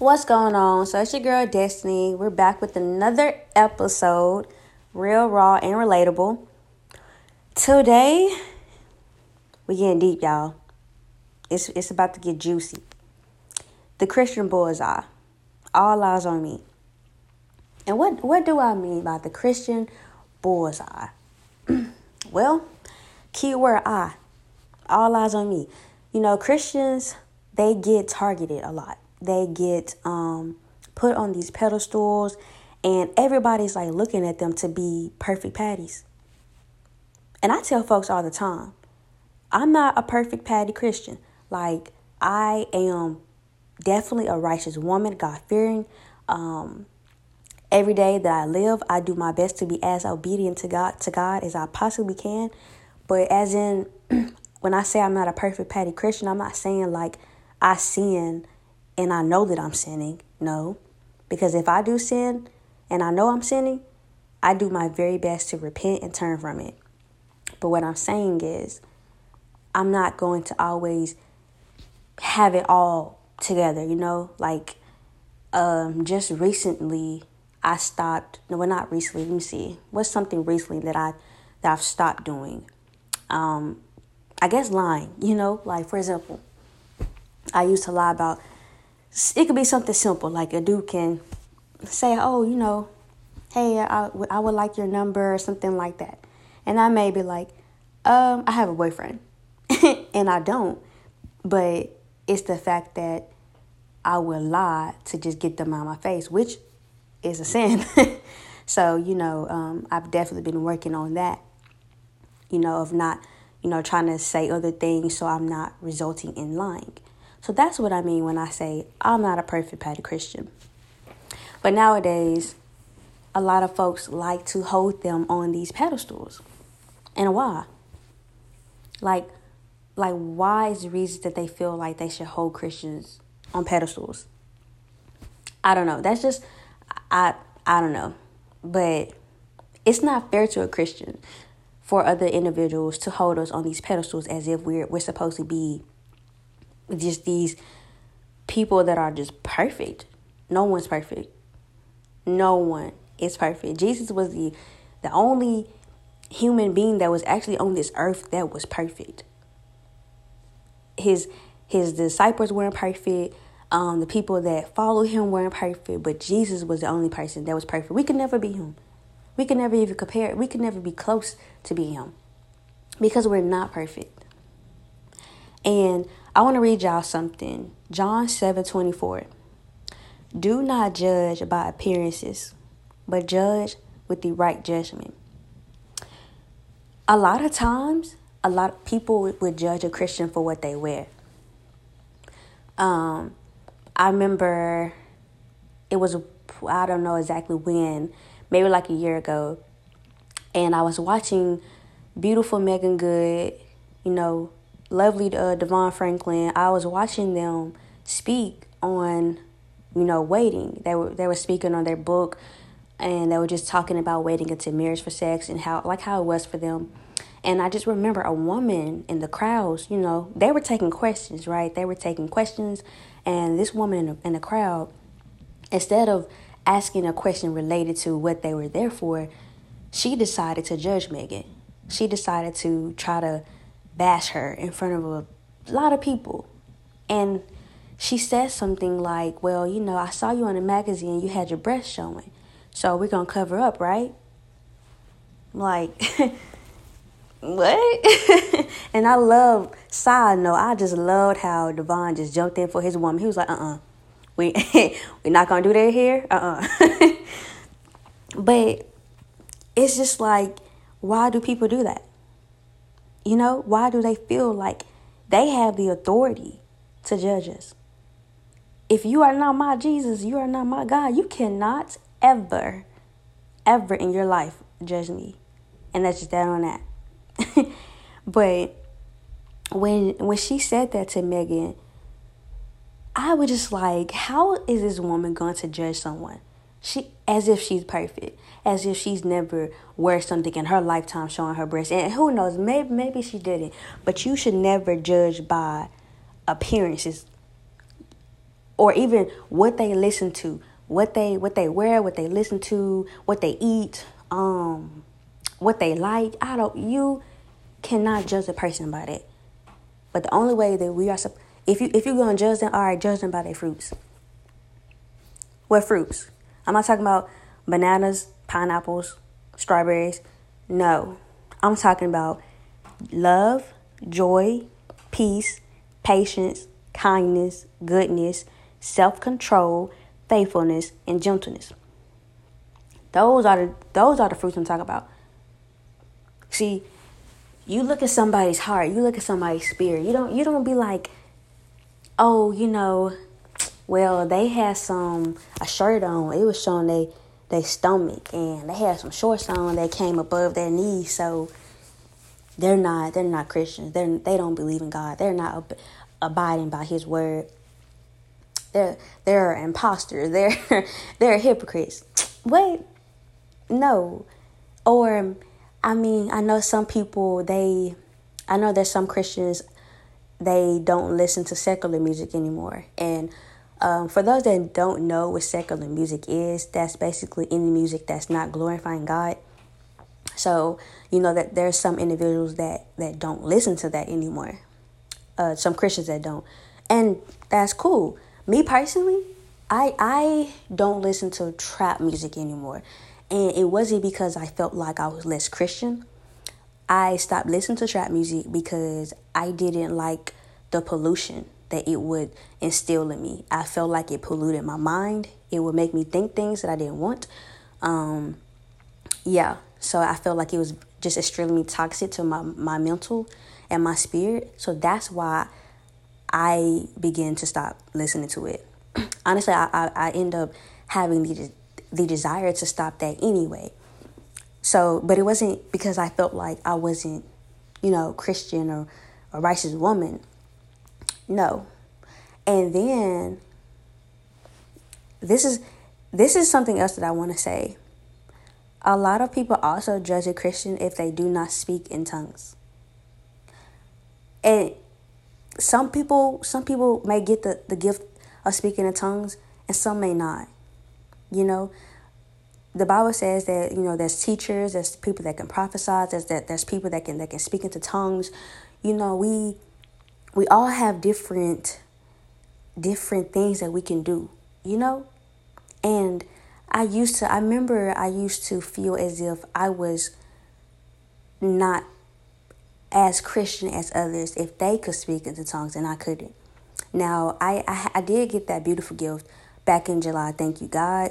What's going on? So it's your girl Destiny. We're back with another episode, real raw and relatable. Today, we getting deep, y'all. It's it's about to get juicy. The Christian bullseye. All eyes on me. And what what do I mean by the Christian bullseye? well, keyword I. All eyes on me. You know, Christians they get targeted a lot they get um, put on these pedestals, and everybody's like looking at them to be perfect patties. And I tell folks all the time, I'm not a perfect patty Christian. Like, I am definitely a righteous woman, God fearing. Um, every day that I live, I do my best to be as obedient to God to God as I possibly can. But as in when I say I'm not a perfect patty Christian, I'm not saying like I sin and I know that I'm sinning. No. Because if I do sin and I know I'm sinning, I do my very best to repent and turn from it. But what I'm saying is, I'm not going to always have it all together, you know? Like, um, just recently, I stopped. No, well, not recently. Let me see. What's something recently that I that I've stopped doing? Um, I guess lying. You know, like for example, I used to lie about it could be something simple like a dude can say, "Oh, you know, hey, I, I would like your number" or something like that, and I may be like, "Um, I have a boyfriend," and I don't, but it's the fact that I will lie to just get them out of my face, which is a sin. so you know, um, I've definitely been working on that. You know, of not, you know, trying to say other things so I'm not resulting in lying. So that's what I mean when I say I'm not a perfect patty Christian. But nowadays, a lot of folks like to hold them on these pedestals. And why? Like, like why is the reason that they feel like they should hold Christians on pedestals? I don't know. That's just I I don't know. But it's not fair to a Christian for other individuals to hold us on these pedestals as if we're we're supposed to be just these people that are just perfect. No one's perfect. No one is perfect. Jesus was the the only human being that was actually on this earth that was perfect. His his disciples weren't perfect. Um, the people that followed him weren't perfect, but Jesus was the only person that was perfect. We could never be him. We could never even compare. We could never be close to be him because we're not perfect. And I want to read y'all something. John 7 24. Do not judge by appearances, but judge with the right judgment. A lot of times, a lot of people would judge a Christian for what they wear. Um, I remember it was I don't know exactly when, maybe like a year ago, and I was watching beautiful Meagan Good, you know, lovely uh, DeVon Franklin, I was watching them speak on, you know, waiting. They were they were speaking on their book, and they were just talking about waiting until marriage for sex and how like how it was for them. And I just remember a woman in the crowds, you know, they were taking questions, right? They were taking questions, and this woman in the, in the crowd, instead of asking a question related to what they were there for, she decided to judge Meagan. She decided to try to bash her in front of a lot of people. And she said something like, Well, you know, I saw you on a magazine, you had your breast showing. So we're to cover up, right? Like, what? and I love, side note, I just loved how DeVon just jumped in for his woman. He was like, uh uh-uh. uh, we, we're not to do that here. Uh uh-uh. uh but it's just like, why do people do that? You know, why do they feel like they have the authority to judge us? If you are not my Jesus, you are not my God. You cannot ever, ever in your life judge me. And that's just that on that. but when when she said that to Meagan, I was just like, how is this woman going to judge someone? She as if she's perfect, as if she's never wear something in her lifetime showing her breasts. And who knows, maybe maybe she didn't. But you should never judge by appearances or even what they listen to, what they what they wear, what they listen to, what they eat, um, what they like. I don't. You cannot judge a person by that. But the only way that we are, if you if you're gonna judge them, all right, judge them by their fruits. What fruits? I'm not talking about bananas, pineapples, strawberries. No, I'm talking about love, joy, peace, patience, kindness, goodness, self control, faithfulness, and gentleness. Those are the those are the fruits I'm talking about. See, you look at somebody's heart, you look at somebody's spirit. You don't you don't be like, oh, you know, well, they had some a shirt on. It was showing they their stomach and they had some shorts on that came above their knees, so they're not they're not Christians. They they don't believe in God. They're not ab- abiding by His word. They're they're imposters. They're they're hypocrites. Wait, no, or I mean I know some people they I know there's some Christians they don't listen to secular music anymore and. Um, for those that don't know what secular music is, that's basically any music that's not glorifying God. So you know that there's some individuals that that don't listen to that anymore. Uh, some Christians that don't, and that's cool. Me personally, I I don't listen to trap music anymore, and it wasn't because I felt like I was less Christian. I stopped listening to trap music because I didn't like the pollution that it would instill in me. I felt like it polluted my mind. It would make me think things that I didn't want. Um, yeah, so I felt like it was just extremely toxic to my, my mental and my spirit. So that's why I began to stop listening to it. Honestly, I, I, I end up having the, the desire to stop that anyway. So, but it wasn't because I felt like I wasn't, you know, Christian or a righteous woman. No. And then this is this is something else that I want to say. A lot of people also judge a Christian if they do not speak in tongues. And some people some people may get the, the gift of speaking in tongues and some may not. You know, the Bible says that, you know, there's teachers, there's people that can prophesy, there's that there's people that can that can speak into tongues. You know, we we all have different different things that we can do, you know? And I used to, I remember I used to feel as if I was not as Christian as others if they could speak into tongues and I couldn't. Now, I, I, I did get that beautiful gift back in July, thank you, God.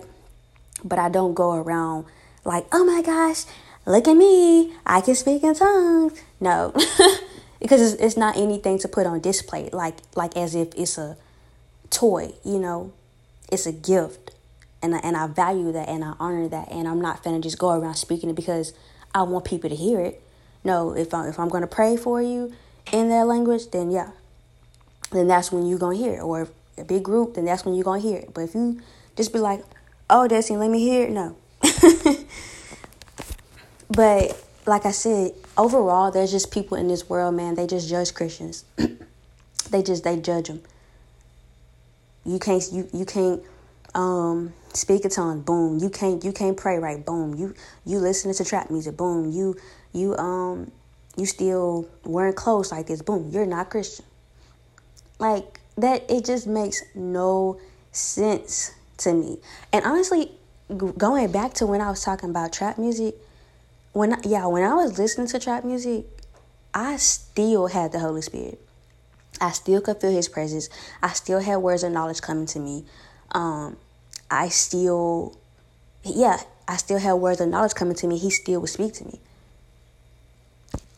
But I don't go around like, oh my gosh, look at me, I can speak in tongues. No, because it's, it's not anything to put on display, like like as if it's a toy, you know, it's a gift and I, and I value that and I honor that and I'm not gonna just go around speaking it because I want people to hear it. No, if I if I'm gonna pray for you in that language, then yeah, then that's when you're gonna hear it. Or a big group, then that's when you're gonna hear it. But if you just be like, "Oh, Destiny, let me hear it," no. but like I said, overall, there's just people in this world, man. They just judge Christians. they just they judge them. You can't you you can't um speak a tongue boom you can't you can't pray right boom you you listening to trap music boom you you um you still wearing clothes like this boom you're not christian like that it just makes no sense to me and honestly going back to when i was talking about trap music when yeah when i was listening to trap music i still had the holy spirit i still could feel his presence i still had words of knowledge coming to me um I still, yeah, I still had words of knowledge coming to me. He still would speak to me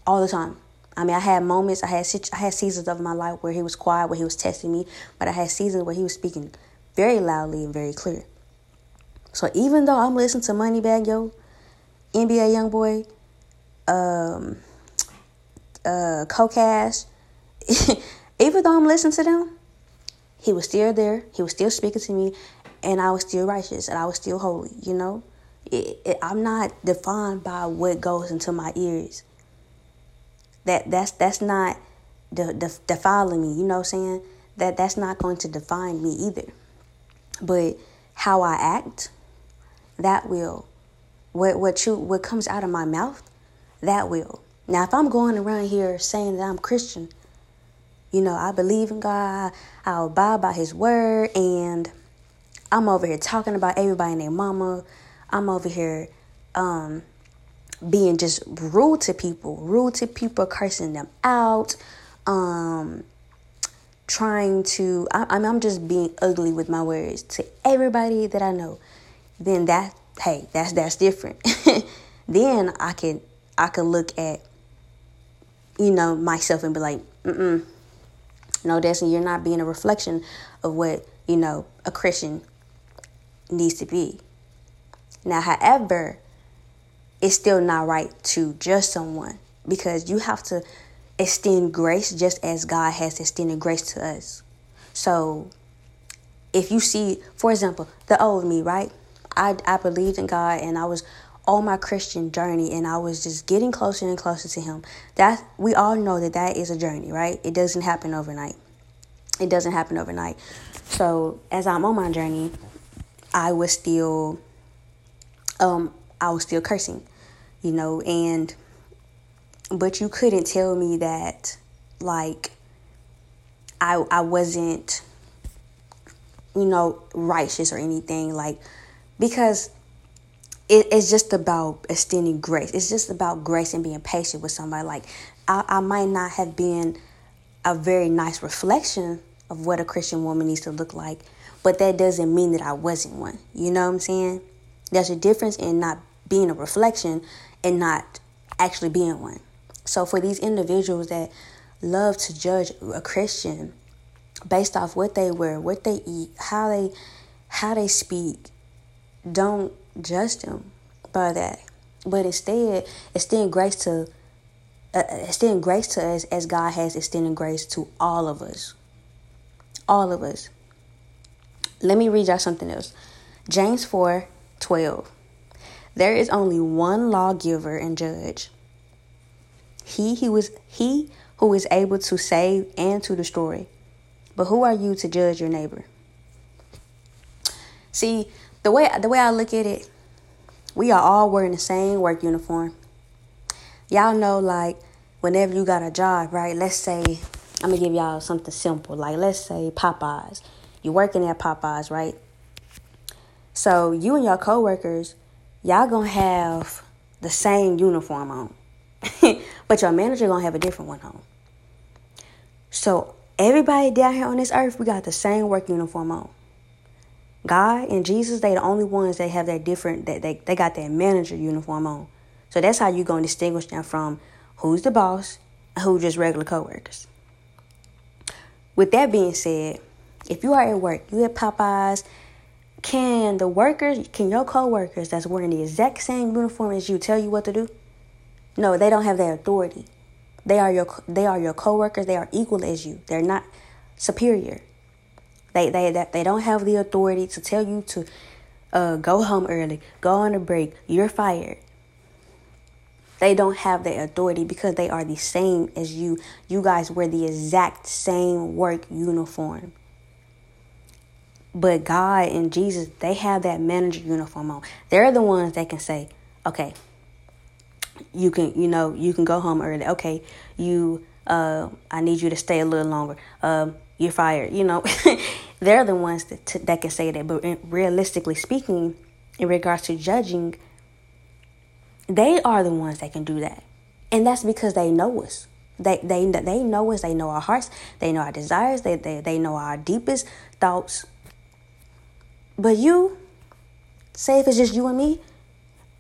all the time. I mean, I had moments, I had I had seasons of my life where he was quiet, where he was testing me, but I had seasons where he was speaking very loudly and very clear. So even though I'm listening to Moneybagg Yo, NBA YoungBoy, um, uh, CoCash, even though I'm listening to them, he was still there. He was still speaking to me, and I was still righteous and I was still holy, you know? It, it, I'm not defined by what goes into my ears. That that's that's not de, de, defiling me, you know what I'm saying? That that's not going to define me either. But how I act, that will. What what you what comes out of my mouth, that will. Now if I'm going around here saying that I'm Christian, you know, I believe in God, I abide by his word, and I'm over here talking about everybody and their mama. I'm over here um being just rude to people, rude to people, cursing them out, um, trying to. I, I'm I'm just being ugly with my words to everybody that I know. Then that hey, that's that's different. then I can I can look at you know myself and be like, mm no, Destiny, you're not being a reflection of what you know a Christian needs to be. Now, however, it's still not right to judge someone because you have to extend grace just as God has extended grace to us. So if you see, for example, the old me, right? I, I believed in God and I was on my Christian journey and I was just getting closer and closer to Him. That we all know that that is a journey, right? It doesn't happen overnight. It doesn't happen overnight. So as I'm on my journey, I was still, um, I was still cursing you know, and but you couldn't tell me that like I I wasn't you know righteous or anything like because it, it's just about extending grace. It's just about grace and being patient with somebody. Like I, I might not have been a very nice reflection of what a Christian woman needs to look like, but that doesn't mean that I wasn't one. You know what I'm saying? There's a difference in not being a reflection and not actually being one. So for these individuals that love to judge a Christian based off what they wear, what they eat, how they how they speak, don't judge them by that. But instead, extend grace to uh, extend grace to us as God has extended grace to all of us. All of us. Let me read y'all something else. James 4 12. There is only one lawgiver and judge. He who is he who is able to save and to destroy. But who are you to judge your neighbor? See, the way the way I look at it, we are all wearing the same work uniform. Y'all know like whenever you got a job, right? Let's say I'm gonna give y'all something simple. Like let's say Popeyes. You're working at Popeyes, right? So you and your coworkers y'all gonna have the same uniform on, but your manager gonna have a different one on. So everybody down here on this earth, we got the same work uniform on. God and Jesus, they the only ones that have that different that they, they got that manager uniform on. So that's how you're gonna distinguish them from who's the boss who just regular coworkers. With that being said, if you are at work, you at Popeyes, can the workers, can your co-workers that's wearing the exact same uniform as you tell you what to do? No, they don't have that authority. They are your they are your co-workers. They are equal as you. They're not superior. They they that they don't have the authority to tell you to uh, go home early, go on a break. You're fired. They don't have the authority because they are the same as you. You guys wear the exact same work uniform. But God and Jesus, they have that manager uniform on. They're the ones that can say, okay, you can, you know, you can go home early. Okay, you, uh, I need you to stay a little longer. Um, you're fired. You know, they're the ones that that can say that. But realistically speaking, in regards to judging, they are the ones that can do that, and that's because they know us. They they they know us. They know our hearts. They know our desires. They they they know our deepest thoughts but you, say if it's just you and me,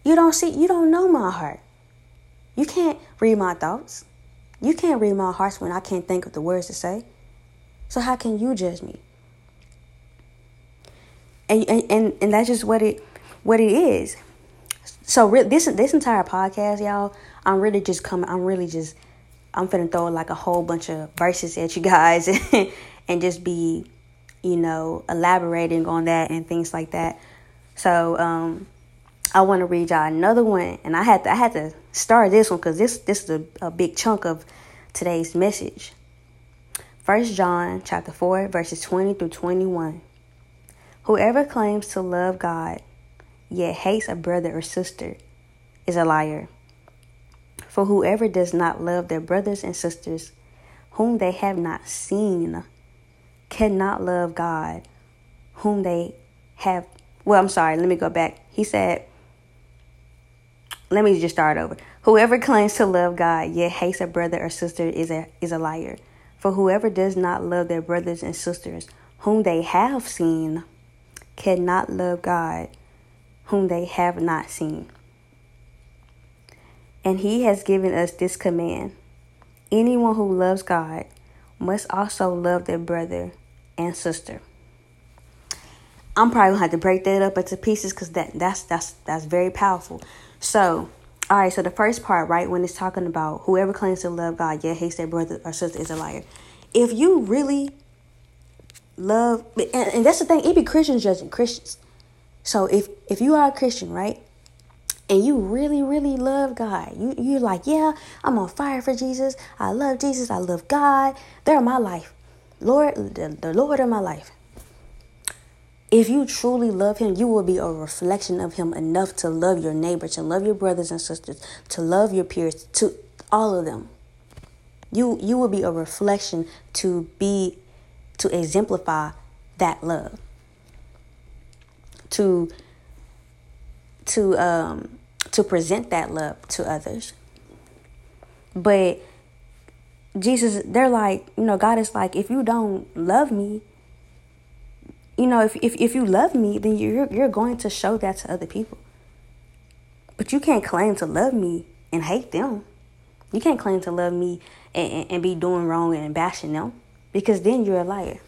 you don't see, you don't know my heart. You can't read my thoughts. You can't read my hearts when I can't think of the words to say. So how can you judge me? And and and, and that's just what it what it is. So re- this this entire podcast, y'all, I'm really just coming. I'm really just I'm finna throw like a whole bunch of verses at you guys and just be you know, elaborating on that and things like that. So um, I want to read y'all another one, and I had to, I had to start this one because this this is a, a big chunk of today's message. First John chapter four verses twenty through twenty one. Whoever claims to love God, yet hates a brother or sister, is a liar. For whoever does not love their brothers and sisters, whom they have not seen, cannot love God, whom they have. Well, I'm sorry, let me go back. He said, let me just start over. Whoever claims to love God yet hates a brother or sister is a is a liar. For whoever does not love their brothers and sisters whom they have seen cannot love God whom they have not seen. And he has given us this command anyone who loves God must also love their brother and sister. I'm probably gonna have to break that up into pieces because that that's that's that's very powerful. So, all right. So the first part, right, when it's talking about whoever claims to love God yet hates their brother or sister is a liar. If you really love, and, and that's the thing, it be Christians judging Christians. So if if you are a Christian, right, and you really, really love God, you you're like, yeah, I'm on fire for Jesus. I love Jesus. I love God. They're my life, Lord, the, the Lord of my life. If you truly love Him, you will be a reflection of Him enough to love your neighbor, to love your brothers and sisters, to love your peers, to all of them. You you will be a reflection to be to exemplify that love. To to um to present that love to others. But Jesus, they're like, you know, God is like, if you don't love me, you know, if, if, if you love me, then you're, you're going to show that to other people. But you can't claim to love me and hate them. You can't claim to love me and, and, and be doing wrong and bashing them because then you're a liar.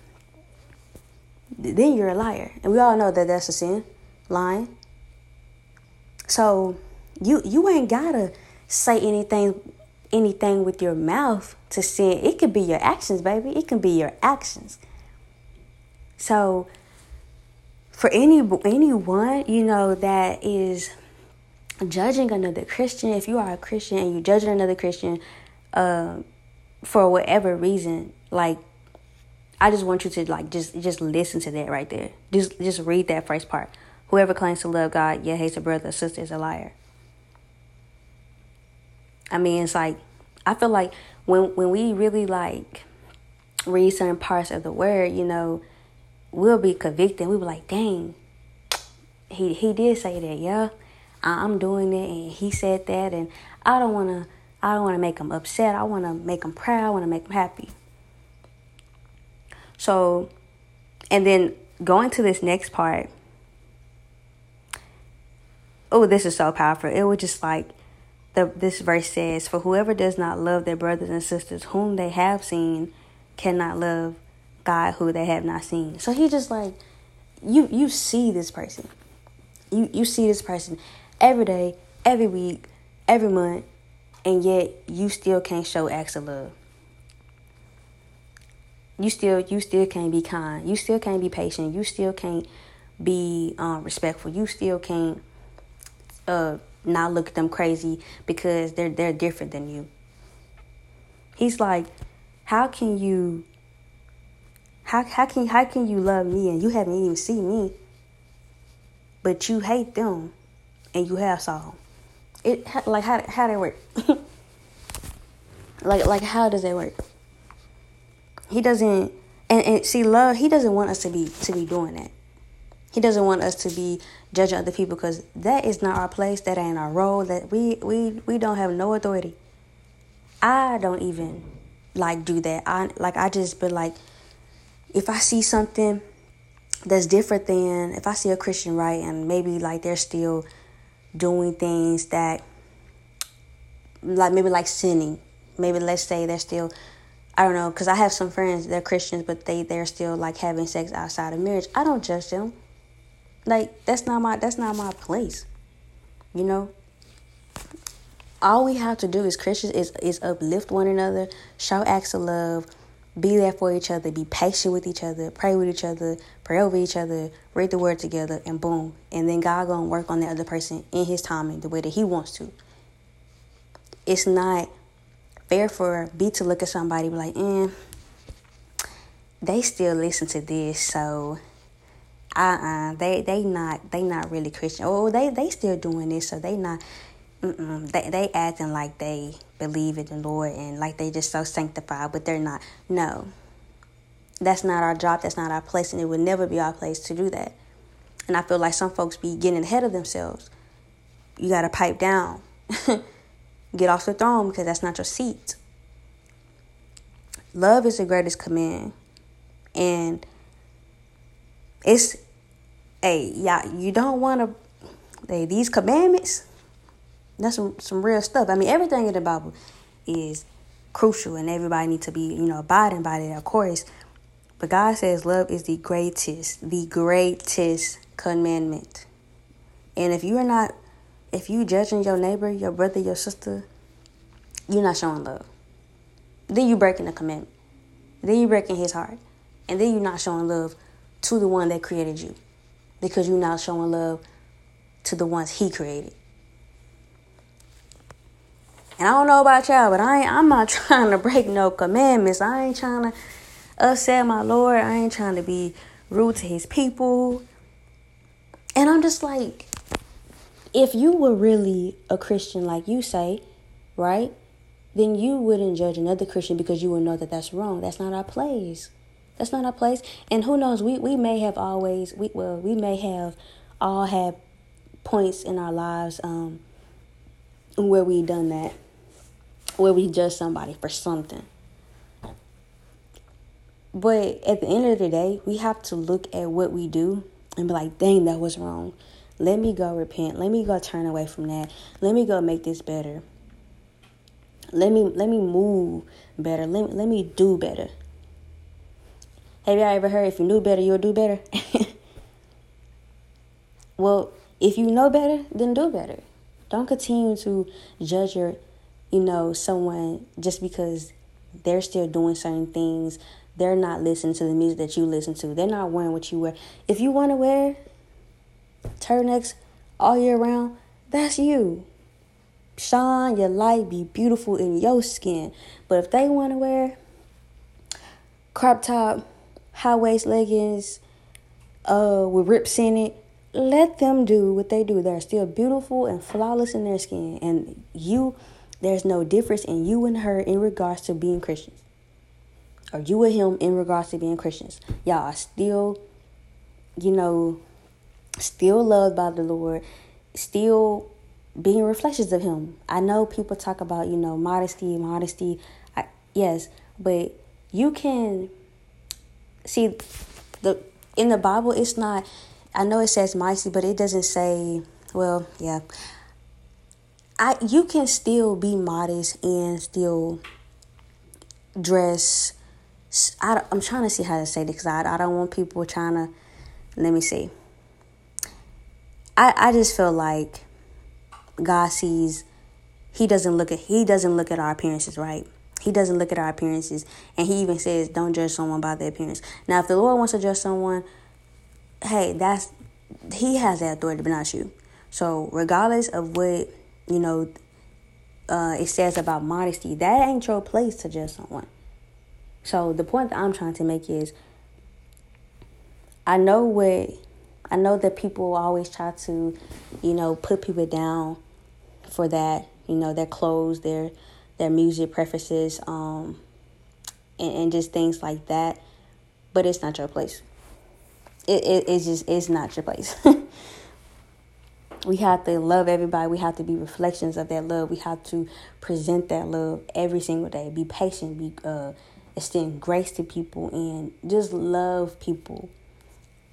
Then you're a liar. And we all know that that's a sin, lying. So you you ain't gotta say anything anything with your mouth to sin. It could be your actions, baby. It can be your actions. So for any anyone you know that is judging another Christian, if you are a Christian and you're judging another Christian, uh, for whatever reason, like I just want you to like just just listen to that right there. Just just read that first part. Whoever claims to love God yet hates a brother or sister is a liar. I mean, it's like I feel like when when we really like read certain parts of the word, you know, we'll be convicted. We be like, dang, he he did say that, yeah. I'm doing it, and he said that, and I don't wanna, I don't wanna make him upset. I wanna make him proud. I wanna make him happy. So, and then going to this next part. Oh, this is so powerful. It was just like the this verse says, "For whoever does not love their brothers and sisters whom they have seen, cannot love God who they have not seen. So he just like you you see this person. You you see this person every day, every week, every month, and yet you still can't show acts of love. You still you still can't be kind. You still can't be patient. You still can't be um, respectful. You still can't uh, not look at them crazy because they're they're different than you. He's like, how can you how how can how can you love me and you haven't even seen me, but you hate them, and you have saw them? It like how how that work? like like how does that work? He doesn't and, and see love. He doesn't want us to be to be doing that. He doesn't want us to be judging other people because that is not our place. That ain't our role. That we we we don't have no authority. I don't even like do that. I like I just be like if I see something that's different than if I see a Christian right and maybe like they're still doing things that like maybe like sinning. Maybe let's say they're still I don't know, because I have some friends, they're Christians, but they, they're still like having sex outside of marriage. I don't judge them. Like that's not my that's not my place. You know? All we have to do as Christians is is uplift one another, show acts of love, be there for each other, be patient with each other, pray with each other, pray over each other, read the word together, and boom. And then God gonna work on the other person in his timing, the way that he wants to. It's not fair for B to look at somebody be like, eh, they still listen to this, so uh-uh they they not they not really christian oh they they still doing this so they not Mm-mm. they they acting like they believe in the lord and like they just so sanctified but they're not. No. That's not our job. That's not our place and it would never be our place to do that. And i feel like some folks be getting ahead of themselves. You got to pipe down. Get off the throne because that's not your seat. Love is the greatest command. And it's a hey, yeah, you don't want to hey, these commandments. That's some some real stuff. I mean, everything in the Bible is crucial, and everybody needs to be you know abiding by it, of course. But God says love is the greatest, the greatest commandment. And if you are not, if you judging your neighbor, your brother, your sister, you're not showing love. Then you're breaking the commandment. Then you're breaking his heart. And then you're not showing love to the one that created you because you're not showing love to the ones he created. And I don't know about y'all, but I ain't, I'm not trying to break no commandments. I ain't trying to upset my Lord. I ain't trying to be rude to his people. And I'm just like, if you were really a Christian, like you say, right? Then you wouldn't judge another Christian because you would know that that's wrong. That's not our place. That's not our place. And who knows, we, we may have always we well, we may have all had points in our lives um where we done that. Where we judge somebody for something. But at the end of the day, we have to look at what we do and be like, dang, that was wrong. Let me go repent. Let me go turn away from that. Let me go make this better. Let me let me move better. Let, me, let me do better. Have y'all ever heard if you knew better, you'll do better? well, if you know better, then do better. Don't continue to judge your, you know, someone just because they're still doing certain things. They're not listening to the music that you listen to. They're not wearing what you wear. If you want to wear turtlenecks all year round, that's you. Shine your light, be beautiful in your skin. But if they want to wear crop top, high waist leggings uh, with rips in it. Let them do what they do. They're still beautiful and flawless in their skin. And you, there's no difference in you and her in regards to being Christians. Or you and him in regards to being Christians. Y'all are still, you know, still loved by the Lord, still being reflections of Him. I know people talk about, you know, modesty, modesty. I, yes, but you can see the in the Bible it's not I know it says mighty, but it doesn't say well, yeah. I you can still be modest and still dress I, I'm trying to see how to say this because I, I don't want people trying to let me see. I, I just feel like God sees he doesn't look at he doesn't look at our appearances, right? He doesn't look at our appearances. And he even says, don't judge someone by their appearance. Now, if the Lord wants to judge someone, hey, that's he has that authority, but not you. So, regardless of what, you know, uh, it says about modesty, that ain't your place to judge someone. So, the point that I'm trying to make is I know what I know that people always try to, you know, put people down for that, you know, their clothes, their their music preferences, um, and, and just things like that. But it's not your place. It, it it's just it's not your place. we have to love everybody. We have to be reflections of that love. We have to present that love every single day. Be patient. Be uh, extend grace to people and just love people.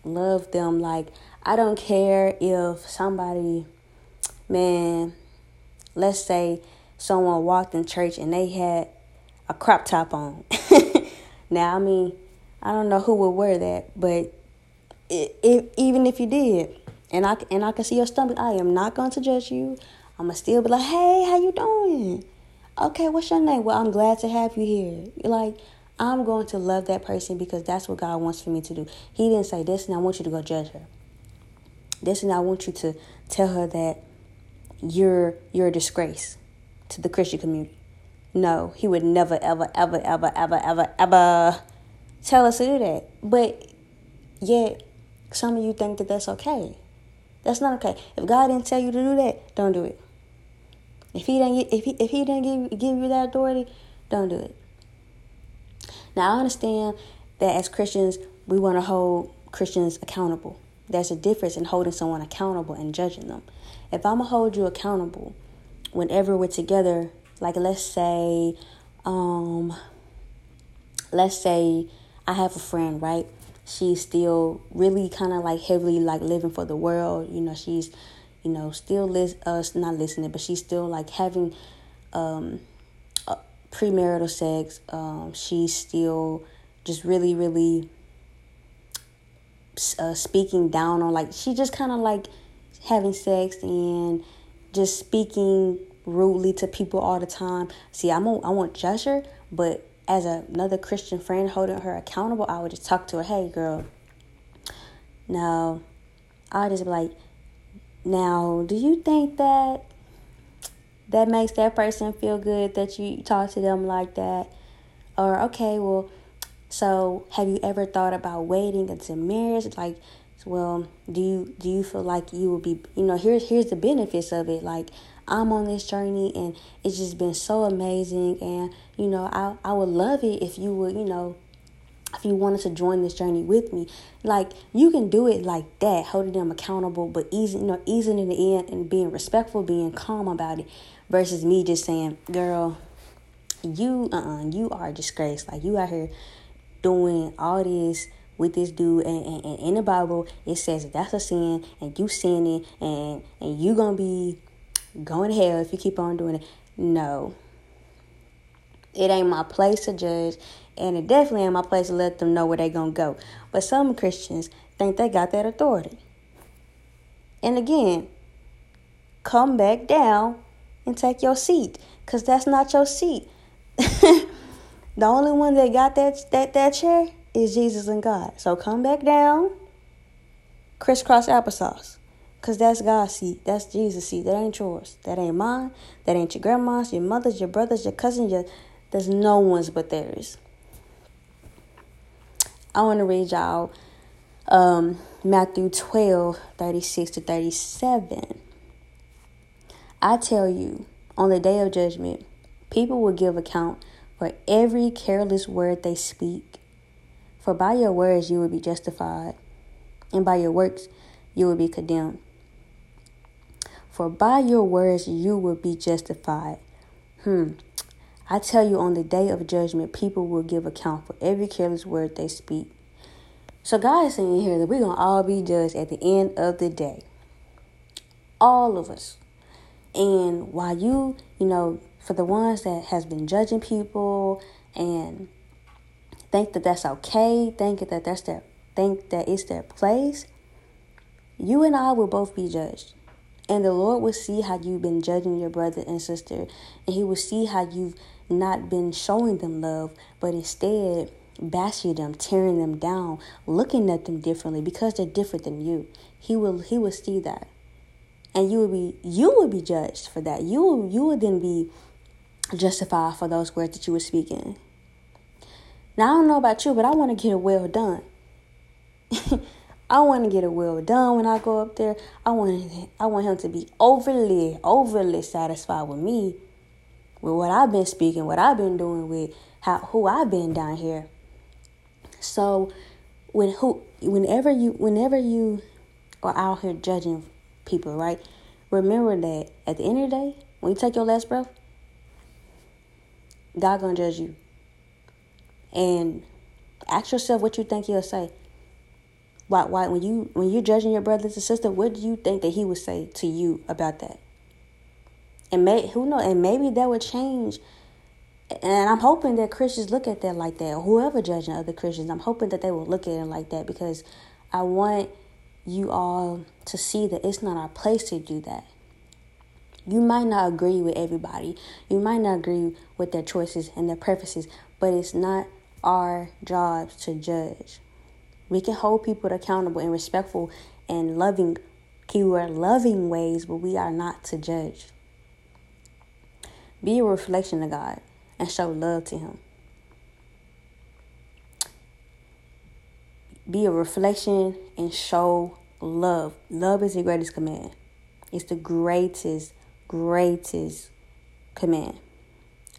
Love them like I don't care if somebody, man, let's say someone walked in church and they had a crop top on. now, I mean, I don't know who would wear that, but it, it, even if you did, and I and I can see your stomach, I am not going to judge you. I'm gonna still be like, hey, how you doing? Okay, what's your name? Well, I'm glad to have you here. Like, I'm going to love that person because that's what God wants for me to do. He didn't say this, and I want you to go judge her. This, and I want you to tell her that you're you're a disgrace to the Christian community. No, he would never, ever, ever, ever, ever, ever, ever tell us to do that. But yet, Some of you think that that's okay. That's not okay. If God didn't tell you to do that, don't do it. If He didn't, if He if He didn't give give you that authority, don't do it. Now I understand that as Christians, we want to hold Christians accountable. There's a difference in holding someone accountable and judging them. If I'm gonna hold you accountable, whenever we're together, like let's say, um, let's say I have a friend, right? She's still really kind of like heavily like living for the world. You know, she's, you know, still list us uh, not listening, but she's still like having um uh, premarital sex. Um, she's still just really, really uh, speaking down on like she just kind of like having sex and just speaking rudely to people all the time. See, I'm a, I won't judge her, but as a, another Christian friend holding her accountable, I would just talk to her, hey girl. Now, I just be like, now, do you think that that makes that person feel good that you talk to them like that? Or okay, well, so have you ever thought about waiting until marriage? Like, well, do you do you feel like you will be you know, here's here's the benefits of it. Like I'm on this journey and it's just been so amazing and you know, I I would love it if you would, you know, if you wanted to join this journey with me, like you can do it like that, holding them accountable, but easing, you know, easing in the end and being respectful, being calm about it, versus me just saying, "Girl, you, uh, uh-uh, you are a disgrace. Like you out here doing all this with this dude and, and, and in the Bible it says that that's a sin and you sinning and and you gonna be going to hell if you keep on doing it. No. It ain't my place to judge and it definitely ain't my place to let them know where they gonna go. But some Christians think they got that authority. And again, come back down and take your seat. Cause that's not your seat. The only one that got that that that chair is Jesus and God. So come back down, crisscross applesauce. Cause that's God's seat. That's Jesus' seat. That ain't yours. That ain't mine. That ain't your grandma's, your mother's, your brother's, your cousin's. Your, there's no one's but theirs. I want to read y'all um, Matthew 12, 36 to 37. I tell you, on the day of judgment, people will give account for every careless word they speak. For by your words you will be justified, and by your works you will be condemned. For by your words you will be justified. Hmm. I tell you, on the day of judgment, people will give account for every careless word they speak. So God is saying here that we're gonna all be judged at the end of the day. All of us. And while you, you know, for the ones that has been judging people and think that that's okay, think that that's their think that it's their place, you and I will both be judged. And the Lord will see how you've been judging your brother and sister, and He will see how you've not been showing them love, but instead bashing them, tearing them down, looking at them differently because they're different than you. He will He will see that. And you will be you will be judged for that. You will you will then be justified for those words that you were speaking. Now, I don't know about you, but I want to get it well done. I want to get it well done when I go up there. I want I want him to be overly, overly satisfied with me, with what I've been speaking, what I've been doing, with how who I've been down here. So, when who, whenever you, whenever you are out here judging people, right? Remember that at the end of the day, when you take your last breath, God gonna judge you. And ask yourself what you think he'll say. Why, why, when you when you're judging your brothers and sisters, what do you think that he would say to you about that? And may who know, and maybe that would change. And I'm hoping that Christians look at that like that. Whoever judging other Christians, I'm hoping that they will look at it like that because I want you all to see that it's not our place to do that. You might not agree with everybody. You might not agree with their choices and their preferences, but it's not our jobs to judge. We can hold people accountable and respectful and loving, keyword loving ways, but we are not to judge. Be a reflection of God and show love to Him. be a reflection and show love. Love is the greatest command. It's the greatest, greatest command.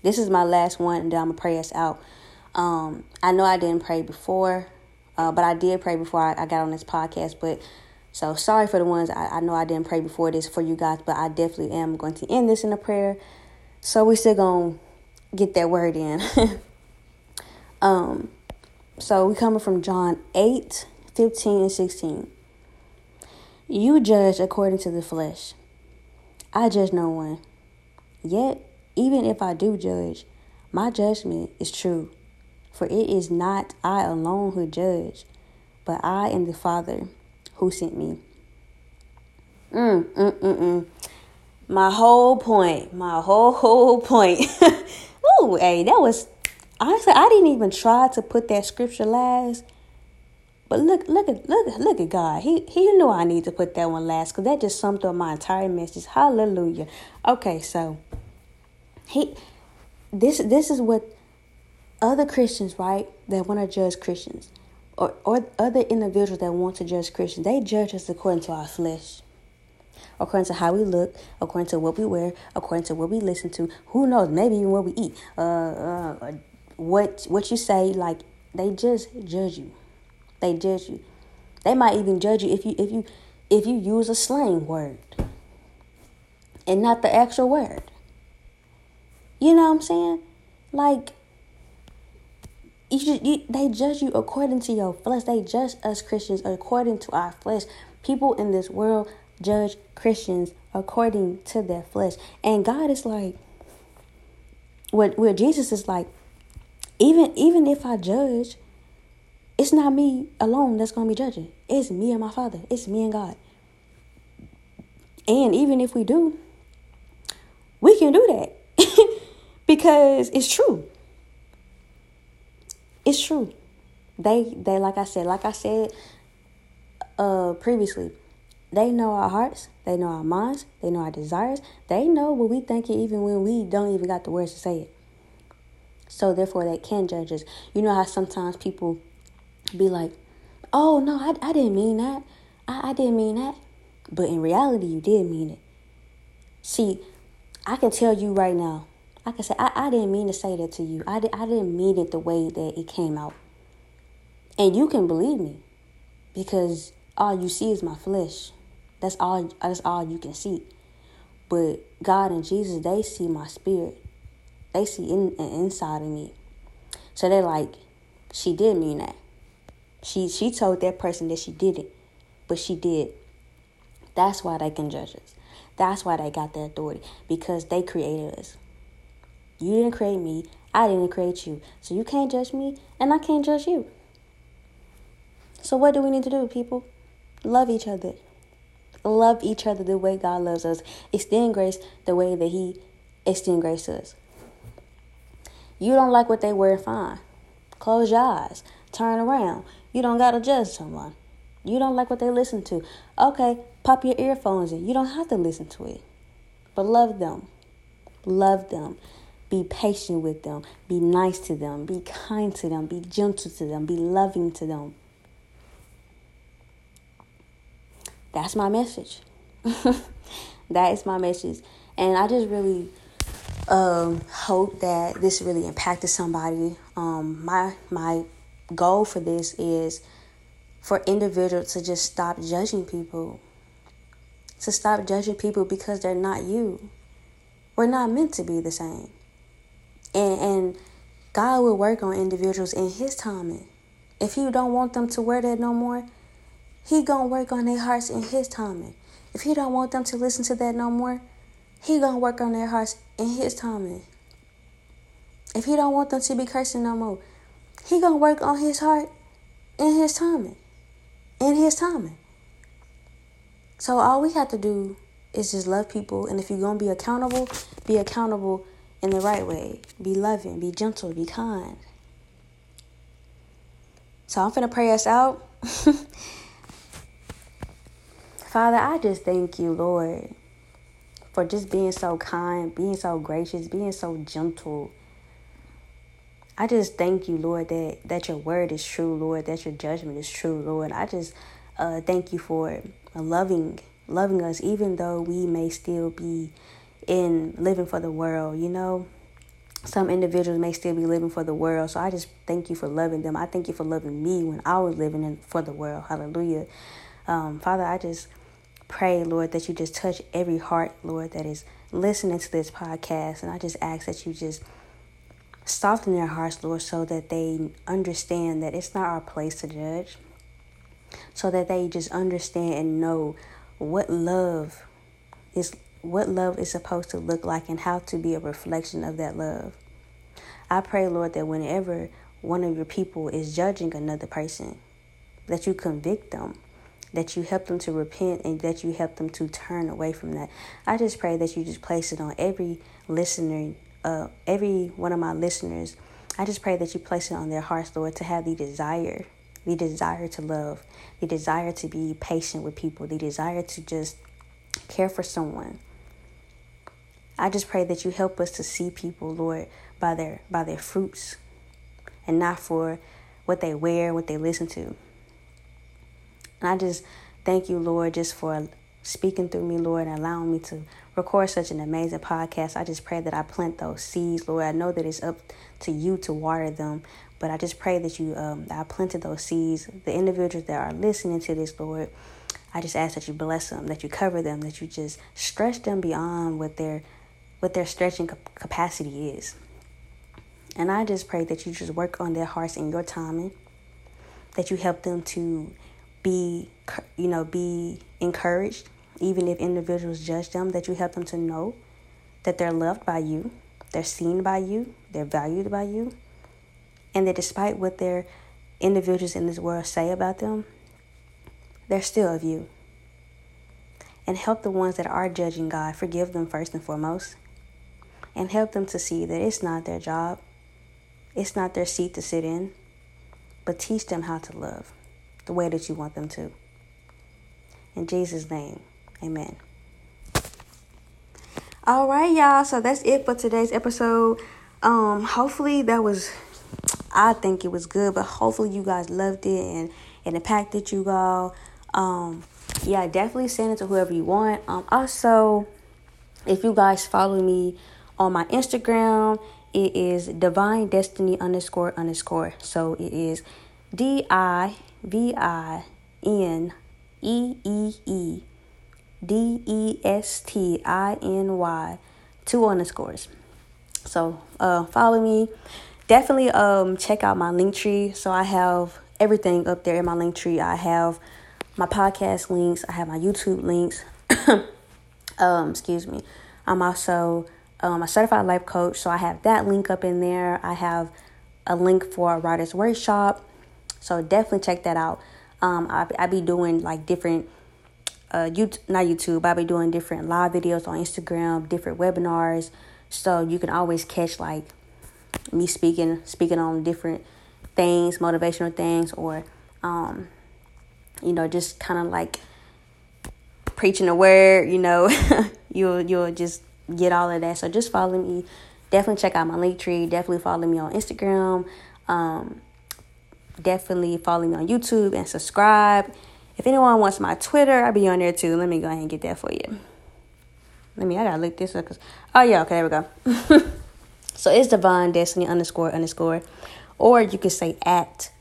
This is my last one, and then I'm gonna pray us out. Um, I know I didn't pray before, uh, but I did pray before I, I, got on this podcast. But so sorry for the ones I, I know I didn't pray before this for you guys, but I definitely am going to end this in a prayer. So we still gonna get that word in. um, so we coming from John 8, 15 and 16. You judge according to the flesh. I judge no one. Yet, even if I do judge, my judgment is true. For it is not I alone who judge, but I and the Father who sent me. Mm, mm, mm, mm. My whole point, my whole, whole point. Ooh, hey, that was honestly, I didn't even try to put that scripture last. But look, look at look look at God. He he knew I need to put that one last because that just summed up my entire message. Hallelujah. Okay, so he this this is what other Christians, right, that want to judge Christians, or or other individuals that want to judge Christians, they judge us according to our flesh according to how we look, according to what we wear, according to what we listen to. Who knows? Maybe even what we eat. Uh, uh, what what you say, like they just judge you. They judge you. They might even judge you if you if you if you use a slang word and not the actual word. You know what I'm saying? Like you, you they judge you according to your flesh. They judge us Christians according to our flesh. People in this world judge Christians according to their flesh. And God is like what where Jesus is like even even if I judge, it's not me alone that's gonna be judging. It's me and my father. It's me and God. And even if we do, we can do that. because it's true. It's true. They they like I said, like I said uh previously, they know our hearts, they know our minds, they know our desires, they know what we think even when we don't even got the words to say it. So therefore, they can judge us. You know how sometimes people be like, "Oh no, I, I didn't mean that. I, I didn't mean that," but in reality, you did mean it. See, I can tell you right now. I can say I, I didn't mean to say that to you. I, I didn't mean it the way that it came out. And you can believe me because all you see is my flesh. That's all that's all you can see. But God and Jesus, they see my spirit. They see in, inside of me. So they're like, she did mean that. She she told that person that she did it, but she did. That's why they can judge us. That's why they got the authority because they created us. You didn't create me. I didn't create you. So you can't judge me, and I can't judge you. So what do we need to do, people? Love each other. Love each other the way God loves us. Extend grace the way that He extends grace to us. You don't like what they wear, fine. Close your eyes. Turn around. You don't gotta judge someone. You don't like what they listen to. Okay, pop your earphones in. You don't have to listen to it. But love them. Love them. Be patient with them. Be nice to them. Be kind to them. Be gentle to them. Be loving to them. That's my message. that is my message. And I just really um, hope that this really impacted somebody. Um, my my goal for this is for individuals to just stop judging people. To stop judging people because they're not you. We're not meant to be the same. And and God will work on individuals in his timing. If he don't want them to wear that no more, he gonna work on their hearts in his timing. If he don't want them to listen to that no more, he gonna work on their hearts in his timing. If he don't want them to be cursing no more, he gonna work on his heart in his timing. In his timing. So all we have to do is just love people and if you're gonna be accountable, be accountable in the right way. Be loving, be gentle, be kind. So I'm gonna pray us out. Father, I just thank you, Lord for just being so kind, being so gracious, being so gentle. I just thank you, Lord, that, that your word is true, Lord, that your judgment is true, Lord. I just uh, thank you for loving loving us even though we may still be in living for the world, you know. Some individuals may still be living for the world. So I just thank you for loving them. I thank you for loving me when I was living in, for the world. Hallelujah. Um, Father, I just pray, Lord, that you just touch every heart, Lord, that is listening to this podcast. And I just ask that you just soften their hearts, Lord, so that they understand that it's not our place to judge. So that they just understand and know what love is what love is supposed to look like and how to be a reflection of that love. I pray, Lord, that whenever one of your people is judging another person, that you convict them, that you help them to repent, and that you help them to turn away from that. I just pray that you just place it on every listener uh, every one of my listeners, I just pray that you place it on their hearts, Lord, to have the desire, the desire to love, the desire to be patient with people, the desire to just care for someone. I just pray that you help us to see people, Lord, by their by their fruits and not for what they wear, what they listen to. And I just thank you, Lord, just for speaking through me, Lord, and allowing me to record such an amazing podcast. I just pray that I plant those seeds, Lord. I know that it's up to you to water them, but I just pray that you um that I planted those seeds. The individuals that are listening to this, Lord, I just ask that you bless them, that you cover them, that you just stretch them beyond what their what their stretching capacity is. And I just pray that you just work on their hearts in your timing, that you help them to be, you know, be encouraged, even if individuals judge them, that you help them to know that they're loved by you, they're seen by you, they're valued by you, and that despite what their individuals in this world say about them, they're still of you. And help the ones that are judging God, forgive them first and foremost, and help them to see that it's not their job, it's not their seat to sit in, but teach them how to love the way that you want them to. In Jesus' name, amen. All right, y'all. So that's it for today's episode. Um, hopefully that was I think it was good, but hopefully you guys loved it and it impacted you all. Um, yeah, definitely send it to whoever you want. Um, also, if you guys follow me on my Instagram, it is divine destiny underscore underscore. So it is D I V I N E E E D E S T I N Y, two underscores. So uh, follow me. Definitely um, check out my link tree. So I have everything up there in my link tree. I have my podcast links. I have my YouTube links. um, excuse me. I'm also um, a certified life coach, so I have that link up in there. I have a link for a writer's workshop. So definitely check that out. Um, I I be doing like different, uh, YouTube not YouTube. I be doing different live videos on Instagram, different webinars. So you can always catch like me speaking speaking on different things, motivational things, or um, you know, just kind of like preaching the word. You know, you'll you'll just get all of that. So just follow me. Definitely check out my link tree. Definitely follow me on Instagram. Um, definitely follow me on YouTube and subscribe. If anyone wants my Twitter, I'll be on there too. Let me go ahead and get that for you. Let me, I gotta look this up. Cause, oh, yeah, okay, there we go. so it's Divine Destiny underscore underscore. Or you could say at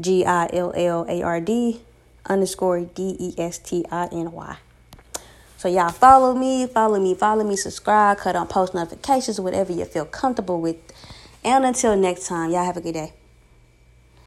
G I L L A R D underscore D E S T I N Y. So y'all follow me, follow me, follow me, subscribe, cut on post notifications, whatever you feel comfortable with. And until next time, y'all have a good day.